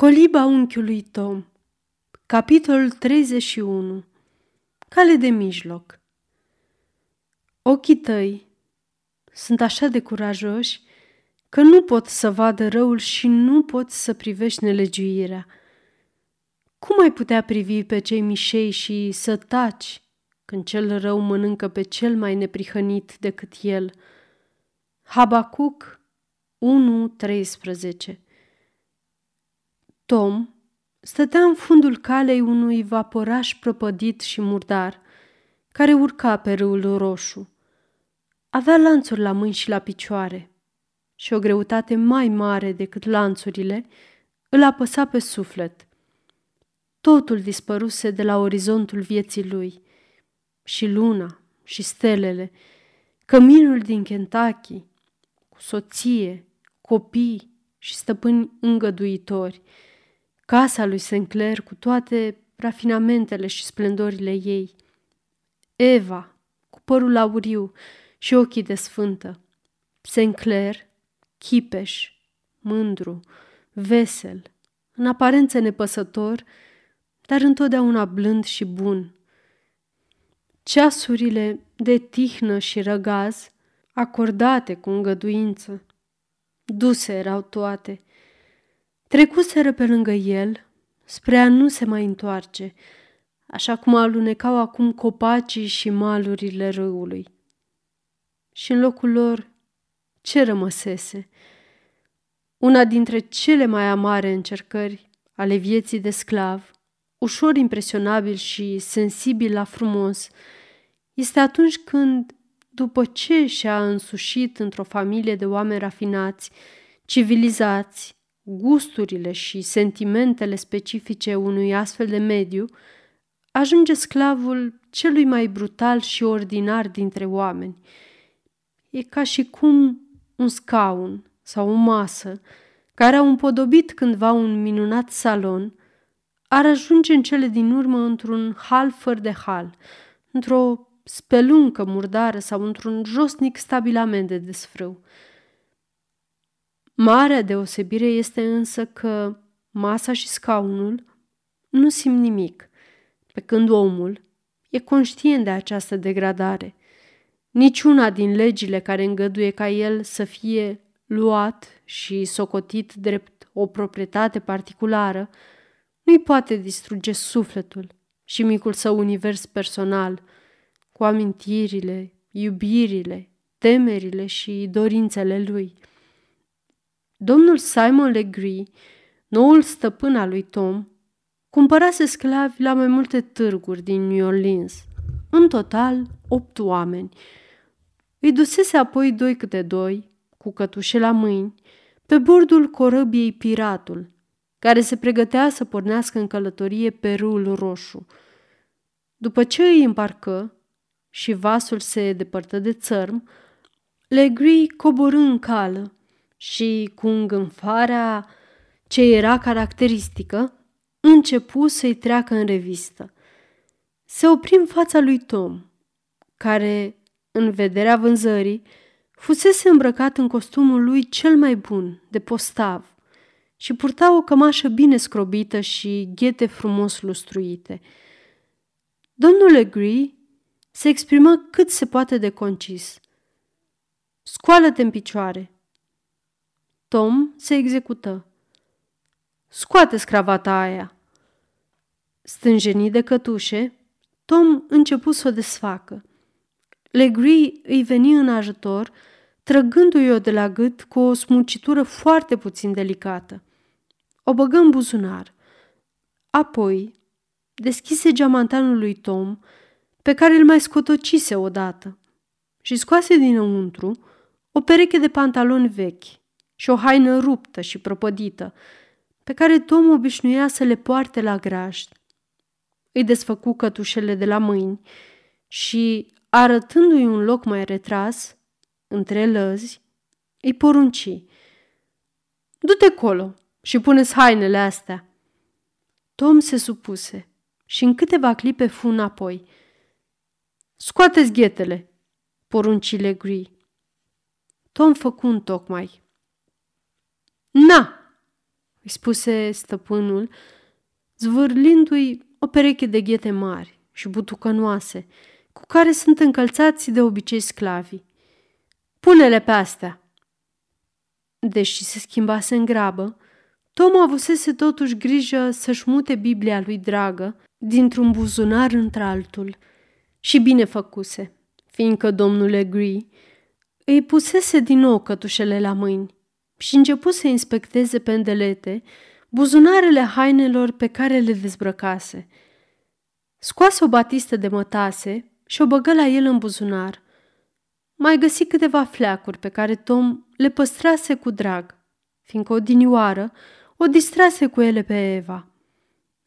Coliba unchiului Tom Capitolul 31 Cale de mijloc Ochii tăi sunt așa de curajoși că nu pot să vadă răul și nu pot să privești nelegiuirea. Cum ai putea privi pe cei mișei și să taci când cel rău mănâncă pe cel mai neprihănit decât el? Habacuc 1.13 Tom stătea în fundul calei unui vaporaș prăpădit și murdar, care urca pe râul roșu. Avea lanțuri la mâini și la picioare și o greutate mai mare decât lanțurile îl apăsa pe suflet. Totul dispăruse de la orizontul vieții lui și luna și stelele, căminul din Kentucky, cu soție, copii și stăpâni îngăduitori – casa lui Sinclair cu toate rafinamentele și splendorile ei, Eva cu părul auriu și ochii de sfântă, Sinclair, chipeș, mândru, vesel, în aparență nepăsător, dar întotdeauna blând și bun. Ceasurile de tihnă și răgaz, acordate cu îngăduință, duse erau toate – Trecuseră pe lângă el, spre a nu se mai întoarce, așa cum alunecau acum copacii și malurile râului. Și în locul lor, ce rămăsese? Una dintre cele mai amare încercări ale vieții de sclav, ușor impresionabil și sensibil la frumos, este atunci când, după ce și-a însușit într-o familie de oameni rafinați, civilizați, gusturile și sentimentele specifice unui astfel de mediu, ajunge sclavul celui mai brutal și ordinar dintre oameni. E ca și cum un scaun sau o masă care au împodobit cândva un minunat salon ar ajunge în cele din urmă într-un hal fără de hal, într-o speluncă murdară sau într-un josnic stabilament de desfrâu. Marea deosebire este însă că masa și scaunul nu simt nimic, pe când omul e conștient de această degradare. Niciuna din legile care îngăduie ca el să fie luat și socotit drept o proprietate particulară nu-i poate distruge sufletul și micul său univers personal, cu amintirile, iubirile, temerile și dorințele lui – Domnul Simon Legree, noul stăpân al lui Tom, cumpărase sclavi la mai multe târguri din New Orleans. În total, opt oameni. Îi dusese apoi doi câte doi, cu cătușe la mâini, pe bordul corăbiei Piratul, care se pregătea să pornească în călătorie pe râul Roșu. După ce îi împarcă și vasul se depărtă de țărm, Legree coborâ în cală și cu îngânfarea ce era caracteristică, începu să-i treacă în revistă. Se opri în fața lui Tom, care, în vederea vânzării, fusese îmbrăcat în costumul lui cel mai bun, de postav, și purta o cămașă bine scrobită și ghete frumos lustruite. Domnul Legree se exprimă cât se poate de concis. Scoală-te în picioare, Tom se execută. Scoate scravata aia! Stânjenit de cătușe, Tom începu să o desfacă. Legree îi veni în ajutor, trăgându-i-o de la gât cu o smucitură foarte puțin delicată. O băgă în buzunar. Apoi deschise geamantanul lui Tom, pe care îl mai scotocise odată, și scoase dinăuntru o pereche de pantaloni vechi, și o haină ruptă și propădită, pe care Tom obișnuia să le poarte la grajd. Îi desfăcu cătușele de la mâini și, arătându-i un loc mai retras, între lăzi, îi porunci. Du-te colo și pune hainele astea. Tom se supuse și în câteva clipe fu înapoi. Scoateți ghetele, porunci Legree. Tom făcu un tocmai. Na! îi spuse stăpânul, zvârlindu-i o pereche de ghete mari și butucănoase, cu care sunt încălțați de obicei sclavii. Pune-le pe astea! Deși se schimbase în grabă, Tom avusese totuși grijă să-și mute Biblia lui dragă dintr-un buzunar într-altul. Și bine făcuse, fiindcă domnul Agree îi pusese din nou cătușele la mâini și început să inspecteze pendelete buzunarele hainelor pe care le dezbrăcase. Scoase o batistă de mătase și o băgă la el în buzunar. Mai găsi câteva fleacuri pe care Tom le păstrase cu drag, fiindcă odinioară o distrase cu ele pe Eva.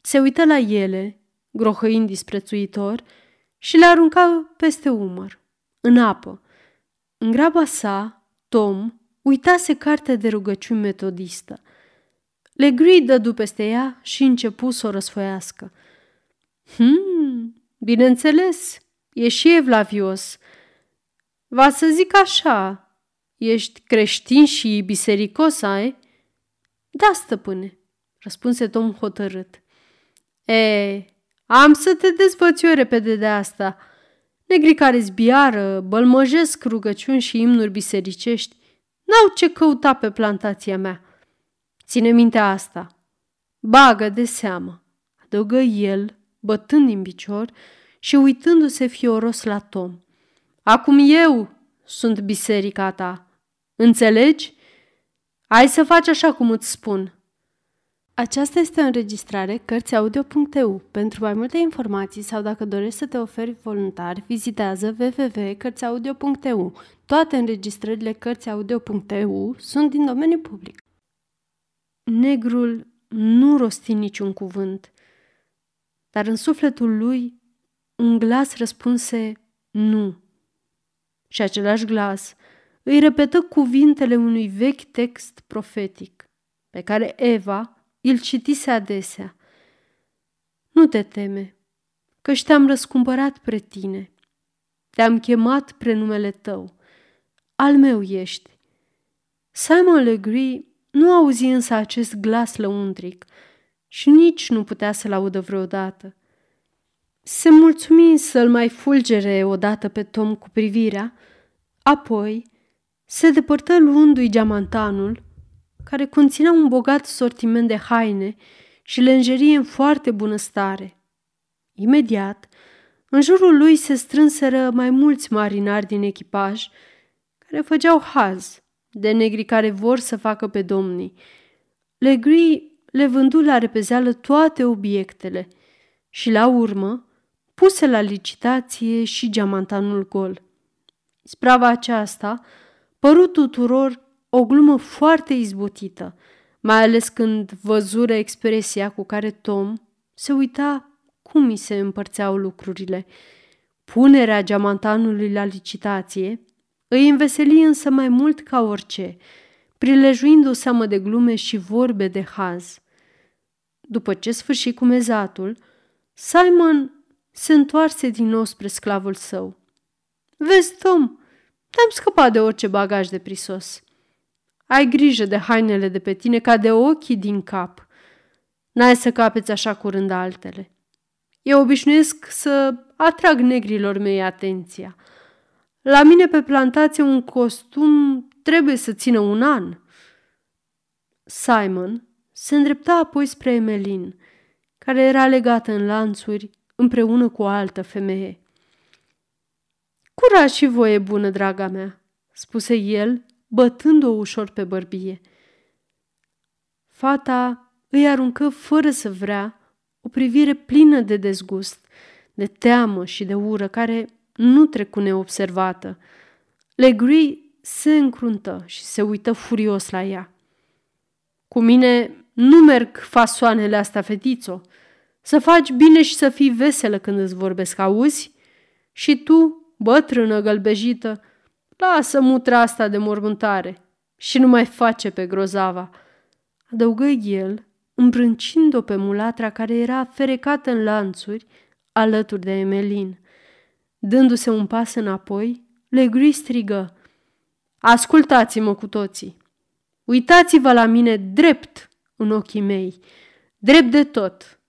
Se uită la ele, grohăind disprețuitor, și le arunca peste umăr, în apă. În graba sa, Tom uitase cartea de rugăciuni metodistă. Legree dădu peste ea și începu să o răsfoiască. Hmm, bineînțeles, e și evlavios. Va să zic așa, ești creștin și bisericos, ai? Da, stăpâne, răspunse Tom hotărât. E, am să te dezvăț eu repede de asta. Negri care zbiară, bălmăjesc rugăciuni și imnuri bisericești, n-au ce căuta pe plantația mea. Ține minte asta. Bagă de seamă, adăugă el, bătând din picior și uitându-se fioros la Tom. Acum eu sunt biserica ta. Înțelegi? Ai să faci așa cum îți spun. Aceasta este o înregistrare Cărțiaudio.eu. Pentru mai multe informații sau dacă dorești să te oferi voluntar, vizitează www.cărțiaudio.eu. Toate înregistrările Cărțiaudio.eu sunt din domeniu public. Negrul nu rosti niciun cuvânt, dar în sufletul lui un glas răspunse nu. Și același glas îi repetă cuvintele unui vechi text profetic, pe care Eva îl citise adesea. Nu te teme, că te-am răscumpărat pre tine. Te-am chemat pre numele tău. Al meu ești. Simon Legree nu auzi însă acest glas lăuntric și nici nu putea să-l audă vreodată. Se mulțumi să-l mai fulgere odată pe Tom cu privirea, apoi se depărtă luându-i geamantanul, care conținea un bogat sortiment de haine și lenjerie în foarte bună stare. Imediat, în jurul lui se strânseră mai mulți marinari din echipaj, care făceau haz de negri care vor să facă pe domnii. Legree le vându la repezeală toate obiectele și, la urmă, puse la licitație și geamantanul gol. Sprava aceasta părut tuturor o glumă foarte izbutită, mai ales când văzură expresia cu care Tom se uita cum mi se împărțeau lucrurile. Punerea geamantanului la licitație îi înveseli însă mai mult ca orice, prilejuind o seamă de glume și vorbe de haz. După ce sfârși cu mezatul, Simon se întoarse din nou spre sclavul său. Vezi, Tom, te-am scăpat de orice bagaj de prisos. Ai grijă de hainele de pe tine ca de ochii din cap. N-ai să capeți așa curând altele. Eu obișnuiesc să atrag negrilor mei atenția – la mine pe plantație un costum trebuie să țină un an. Simon se îndrepta apoi spre Emelin, care era legată în lanțuri împreună cu o altă femeie. Curaj și voie bună, draga mea, spuse el, bătând-o ușor pe bărbie. Fata îi aruncă fără să vrea o privire plină de dezgust, de teamă și de ură, care nu trecu neobservată. Legree se încruntă și se uită furios la ea. Cu mine nu merg fasoanele astea, fetițo. Să faci bine și să fii veselă când îți vorbesc, auzi? Și tu, bătrână gălbejită, lasă mutra asta de mormântare și nu mai face pe grozava. Adăugă el, îmbrâncind-o pe mulatra care era ferecată în lanțuri alături de Emelin. Dându-se un pas înapoi, Legri strigă, Ascultați-mă cu toții! Uitați-vă la mine drept în ochii mei. Drept de tot.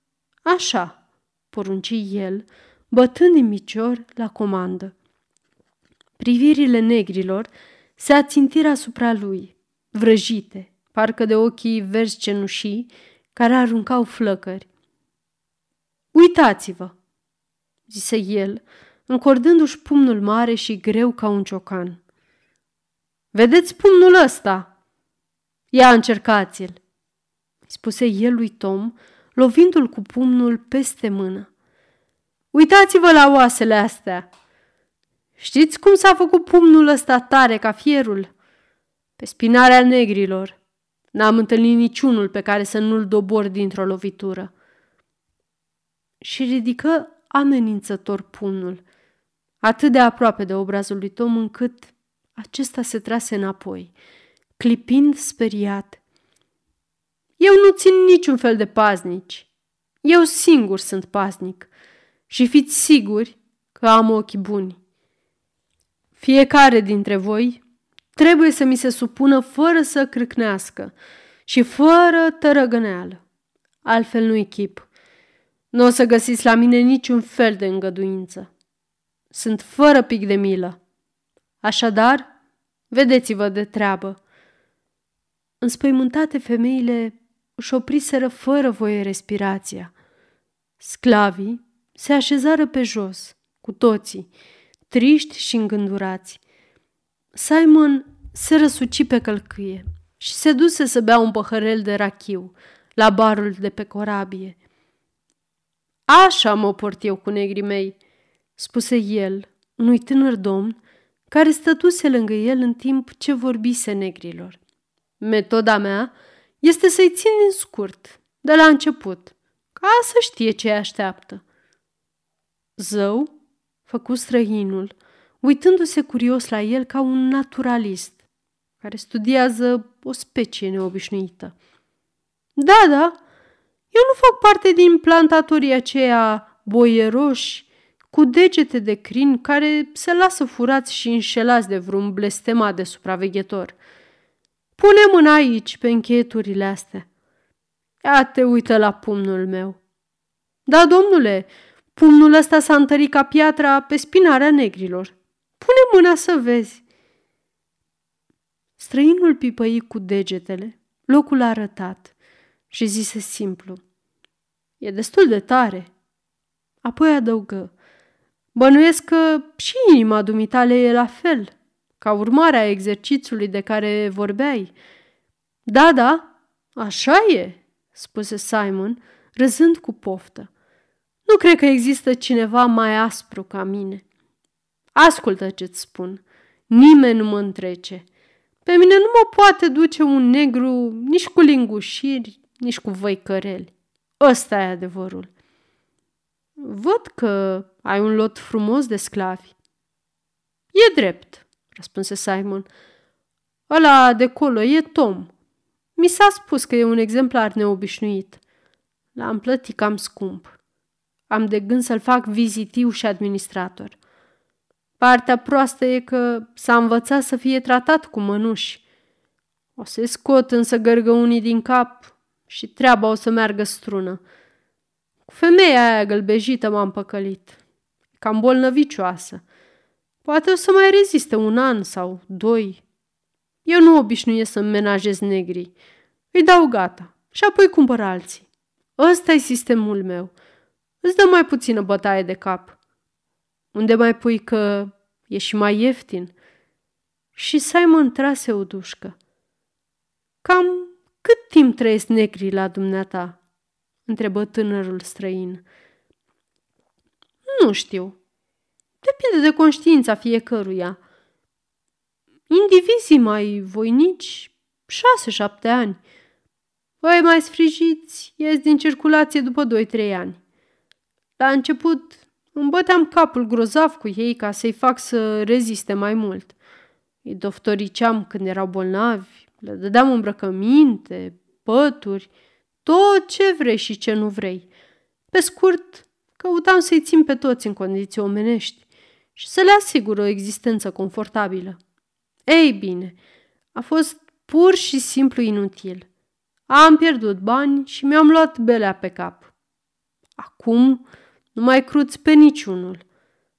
Așa, porunci el, bătând în picior la comandă. Privirile negrilor se ațintiră asupra lui, vrăjite, parcă de ochii verzi cenușii, care aruncau flăcări. Uitați-vă, zise el, încordându-și pumnul mare și greu ca un ciocan. Vedeți pumnul ăsta? Ia încercați-l, spuse el lui Tom, lovindu-l cu pumnul peste mână. Uitați-vă la oasele astea! Știți cum s-a făcut pumnul ăsta tare ca fierul? Pe spinarea negrilor. N-am întâlnit niciunul pe care să nu-l dobor dintr-o lovitură. Și ridică amenințător pumnul, atât de aproape de obrazul lui Tom încât acesta se trase înapoi, clipind speriat. Eu nu țin niciun fel de paznici. Eu singur sunt paznic și fiți siguri că am ochi buni. Fiecare dintre voi trebuie să mi se supună fără să crâcnească și fără tărăgăneală. Altfel nu-i chip. Nu o să găsiți la mine niciun fel de îngăduință. Sunt fără pic de milă. Așadar, vedeți-vă de treabă. Înspăimântate femeile își opriseră fără voie respirația. Sclavii se așezară pe jos, cu toții, triști și îngândurați. Simon se răsuci pe călcâie și se duse să bea un păhărel de rachiu la barul de pe corabie. Așa mă port eu cu negrii mei, spuse el, unui tânăr domn care stătuse lângă el în timp ce vorbise negrilor. Metoda mea este să-i țin în scurt, de la început, ca să știe ce așteaptă. Zău, făcu străinul, uitându-se curios la el ca un naturalist care studiază o specie neobișnuită. Da, da, eu nu fac parte din plantatorii aceia boieroși cu degete de crin care se lasă furați și înșelați de vreun blestemat de supraveghetor. Pune mâna aici, pe încheieturile astea. Ia te uită la pumnul meu. Da, domnule, pumnul ăsta s-a întărit ca piatra pe spinarea negrilor. Pune mâna să vezi. Străinul pipăi cu degetele, locul arătat, și zise simplu. E destul de tare. Apoi adăugă. Bănuiesc că și inima dumitale e la fel, ca urmare a exercițiului de care vorbeai. Da, da, așa e, spuse Simon, râzând cu poftă. Nu cred că există cineva mai aspru ca mine. Ascultă ce-ți spun. Nimeni nu mă întrece. Pe mine nu mă poate duce un negru nici cu lingușiri, nici cu văicăreli. Ăsta e adevărul. Văd că ai un lot frumos de sclavi. E drept, răspunse Simon. Ăla de colo e Tom. Mi s-a spus că e un exemplar neobișnuit. L-am plătit cam scump. Am de gând să-l fac vizitiu și administrator. Partea proastă e că s-a învățat să fie tratat cu mănuși. O să scot însă gărgăunii din cap și treaba o să meargă strună. Cu femeia aia gălbejită m-am păcălit. Cam bolnăvicioasă. Poate o să mai reziste un an sau doi. Eu nu obișnuiesc să-mi menajez negrii. Îi dau gata și apoi cumpăr alții. ăsta e sistemul meu. Îți dă mai puțină bătaie de cap. Unde mai pui că e și mai ieftin? Și Simon trase o dușcă. Cam cât timp trăiesc negrii la dumneata? întrebă tânărul străin. Nu știu. Depinde de conștiința fiecăruia. Indivizii mai voinici, șase-șapte ani. Voi mai sfrijiți ies din circulație după doi-trei ani. La început îmi băteam capul grozav cu ei ca să-i fac să reziste mai mult. Îi doftoriceam când erau bolnavi, le dădeam îmbrăcăminte, pături, tot ce vrei și ce nu vrei. Pe scurt, căutam să-i țin pe toți în condiții omenești și să le asigur o existență confortabilă. Ei bine, a fost pur și simplu inutil. Am pierdut bani și mi-am luat belea pe cap. Acum nu mai cruți pe niciunul.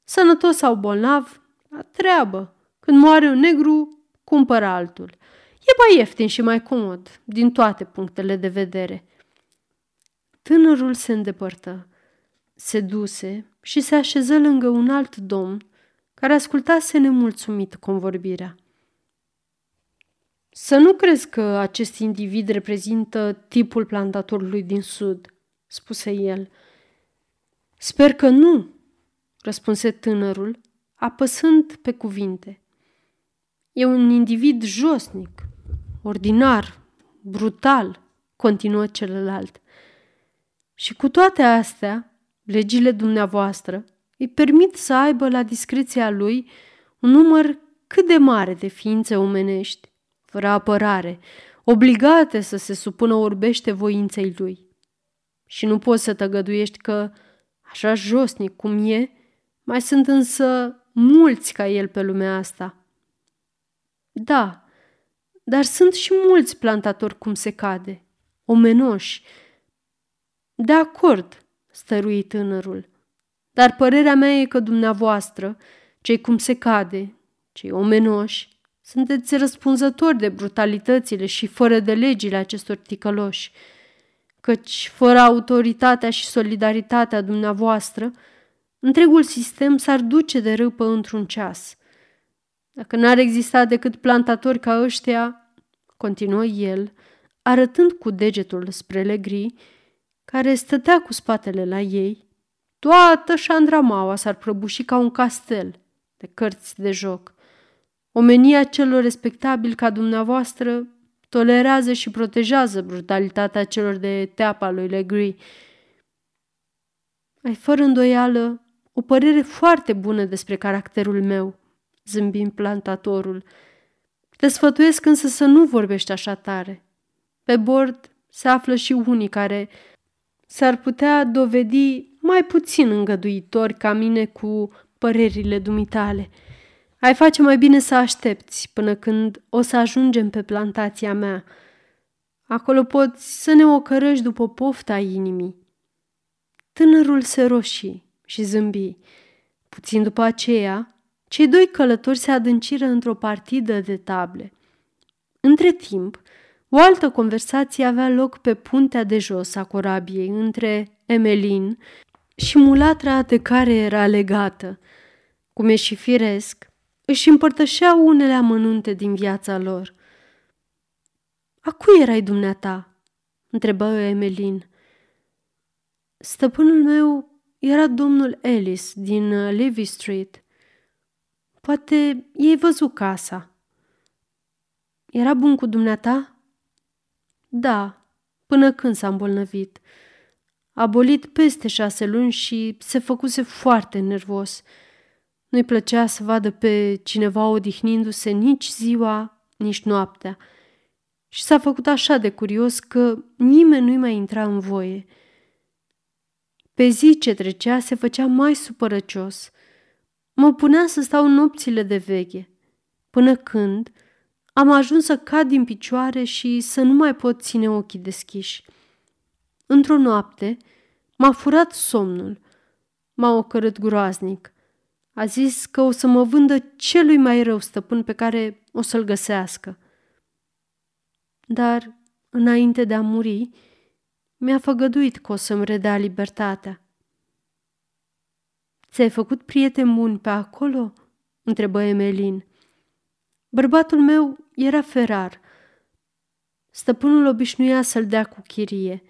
Sănătos sau bolnav, la treabă. Când moare un negru, cumpără altul. E mai ieftin și mai comod, din toate punctele de vedere. Tânărul se îndepărtă, se duse și se așeză lângă un alt domn care ascultase nemulțumit convorbirea. Să nu crezi că acest individ reprezintă tipul plantatorului din sud, spuse el. Sper că nu, răspunse tânărul, apăsând pe cuvinte. E un individ josnic, ordinar, brutal, continuă celălalt. Și cu toate astea, legile dumneavoastră îi permit să aibă la discreția lui un număr cât de mare de ființe omenești, fără apărare, obligate să se supună orbește voinței lui. Și nu poți să tăgăduiești că, așa josnic cum e, mai sunt însă mulți ca el pe lumea asta. Da, dar sunt și mulți plantatori cum se cade, omenoși. De acord, stărui tânărul, dar părerea mea e că dumneavoastră, cei cum se cade, cei omenoși, sunteți răspunzători de brutalitățile și fără de legile acestor ticăloși, căci fără autoritatea și solidaritatea dumneavoastră, întregul sistem s-ar duce de râpă într-un ceas. Dacă n-ar exista decât plantatori ca ăștia, continuă el, arătând cu degetul spre Legri, care stătea cu spatele la ei, toată șandramaua s-ar prăbuși ca un castel de cărți de joc. Omenia celor respectabili ca dumneavoastră tolerează și protejează brutalitatea celor de teapa lui Legri. Ai fără îndoială o părere foarte bună despre caracterul meu, zâmbind plantatorul. Te sfătuiesc însă să nu vorbești așa tare. Pe bord se află și unii care s-ar putea dovedi mai puțin îngăduitori ca mine cu părerile dumitale. Ai face mai bine să aștepți până când o să ajungem pe plantația mea. Acolo poți să ne ocărăști după pofta inimii. Tânărul se roșii și zâmbi. Puțin după aceea, cei doi călători se adânciră într-o partidă de table. Între timp, o altă conversație avea loc pe puntea de jos a corabiei între Emelin și mulatra de care era legată. Cum e și firesc, își împărtășeau unele amănunte din viața lor. A cui erai dumneata?" întrebă Emelin. Stăpânul meu era domnul Ellis din uh, Levy Street. Poate ei văzut casa. Era bun cu dumneata? Da, până când s-a îmbolnăvit. A bolit peste șase luni și se făcuse foarte nervos. Nu-i plăcea să vadă pe cineva odihnindu-se nici ziua, nici noaptea. Și s-a făcut așa de curios că nimeni nu-i mai intra în voie – pe zi ce trecea se făcea mai supărăcios. Mă punea să stau nopțile de veche, până când am ajuns să cad din picioare și să nu mai pot ține ochii deschiși. Într-o noapte m-a furat somnul, m-a ocărât groaznic. A zis că o să mă vândă celui mai rău stăpân pe care o să-l găsească. Dar, înainte de a muri, mi-a făgăduit că o să-mi redea libertatea. Ți-ai făcut prieteni buni pe acolo?" întrebă Emelin. Bărbatul meu era ferar. Stăpânul obișnuia să-l dea cu chirie.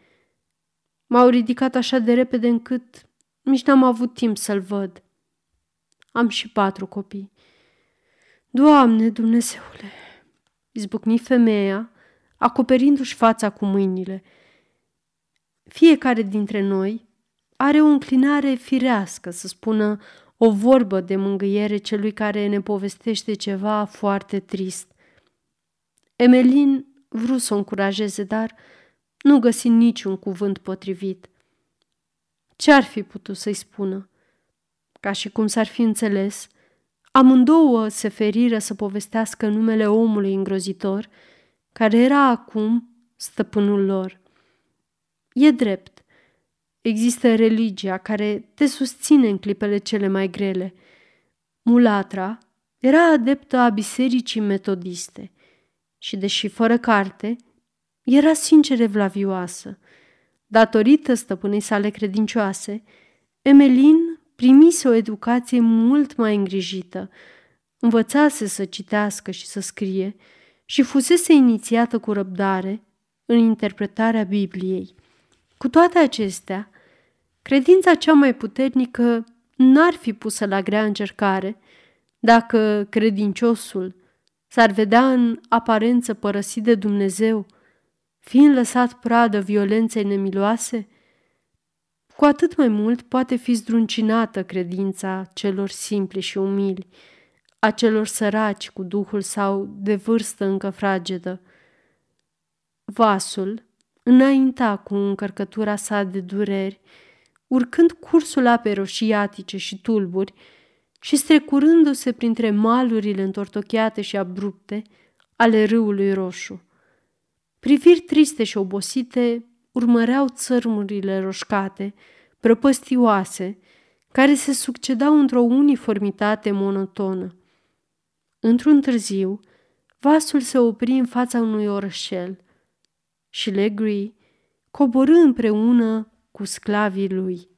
M-au ridicat așa de repede încât nici n-am avut timp să-l văd. Am și patru copii. Doamne, Dumnezeule! Izbucni femeia, acoperindu-și fața cu mâinile – fiecare dintre noi are o înclinare firească să spună o vorbă de mângâiere celui care ne povestește ceva foarte trist. Emelin vrut să o încurajeze, dar nu găsi niciun cuvânt potrivit. Ce ar fi putut să-i spună? Ca și cum s-ar fi înțeles, amândouă se feriră să povestească numele omului îngrozitor, care era acum stăpânul lor. E drept. Există religia care te susține în clipele cele mai grele. Mulatra era adeptă a bisericii metodiste și, deși fără carte, era sincer evlavioasă. Datorită stăpânei sale credincioase, Emelin primise o educație mult mai îngrijită, învățase să citească și să scrie și fusese inițiată cu răbdare în interpretarea Bibliei. Cu toate acestea, credința cea mai puternică n-ar fi pusă la grea încercare dacă credinciosul s-ar vedea în aparență părăsit de Dumnezeu, fiind lăsat pradă violenței nemiloase, cu atât mai mult poate fi zdruncinată credința celor simpli și umili, a celor săraci cu duhul sau de vârstă încă fragedă. Vasul înainta cu încărcătura sa de dureri, urcând cursul apei roșiatice și tulburi și strecurându-se printre malurile întortocheate și abrupte ale râului roșu. Priviri triste și obosite urmăreau țărmurile roșcate, prăpăstioase, care se succedau într-o uniformitate monotonă. Într-un târziu, vasul se opri în fața unui orășel și Legree coborâ împreună cu sclavii lui.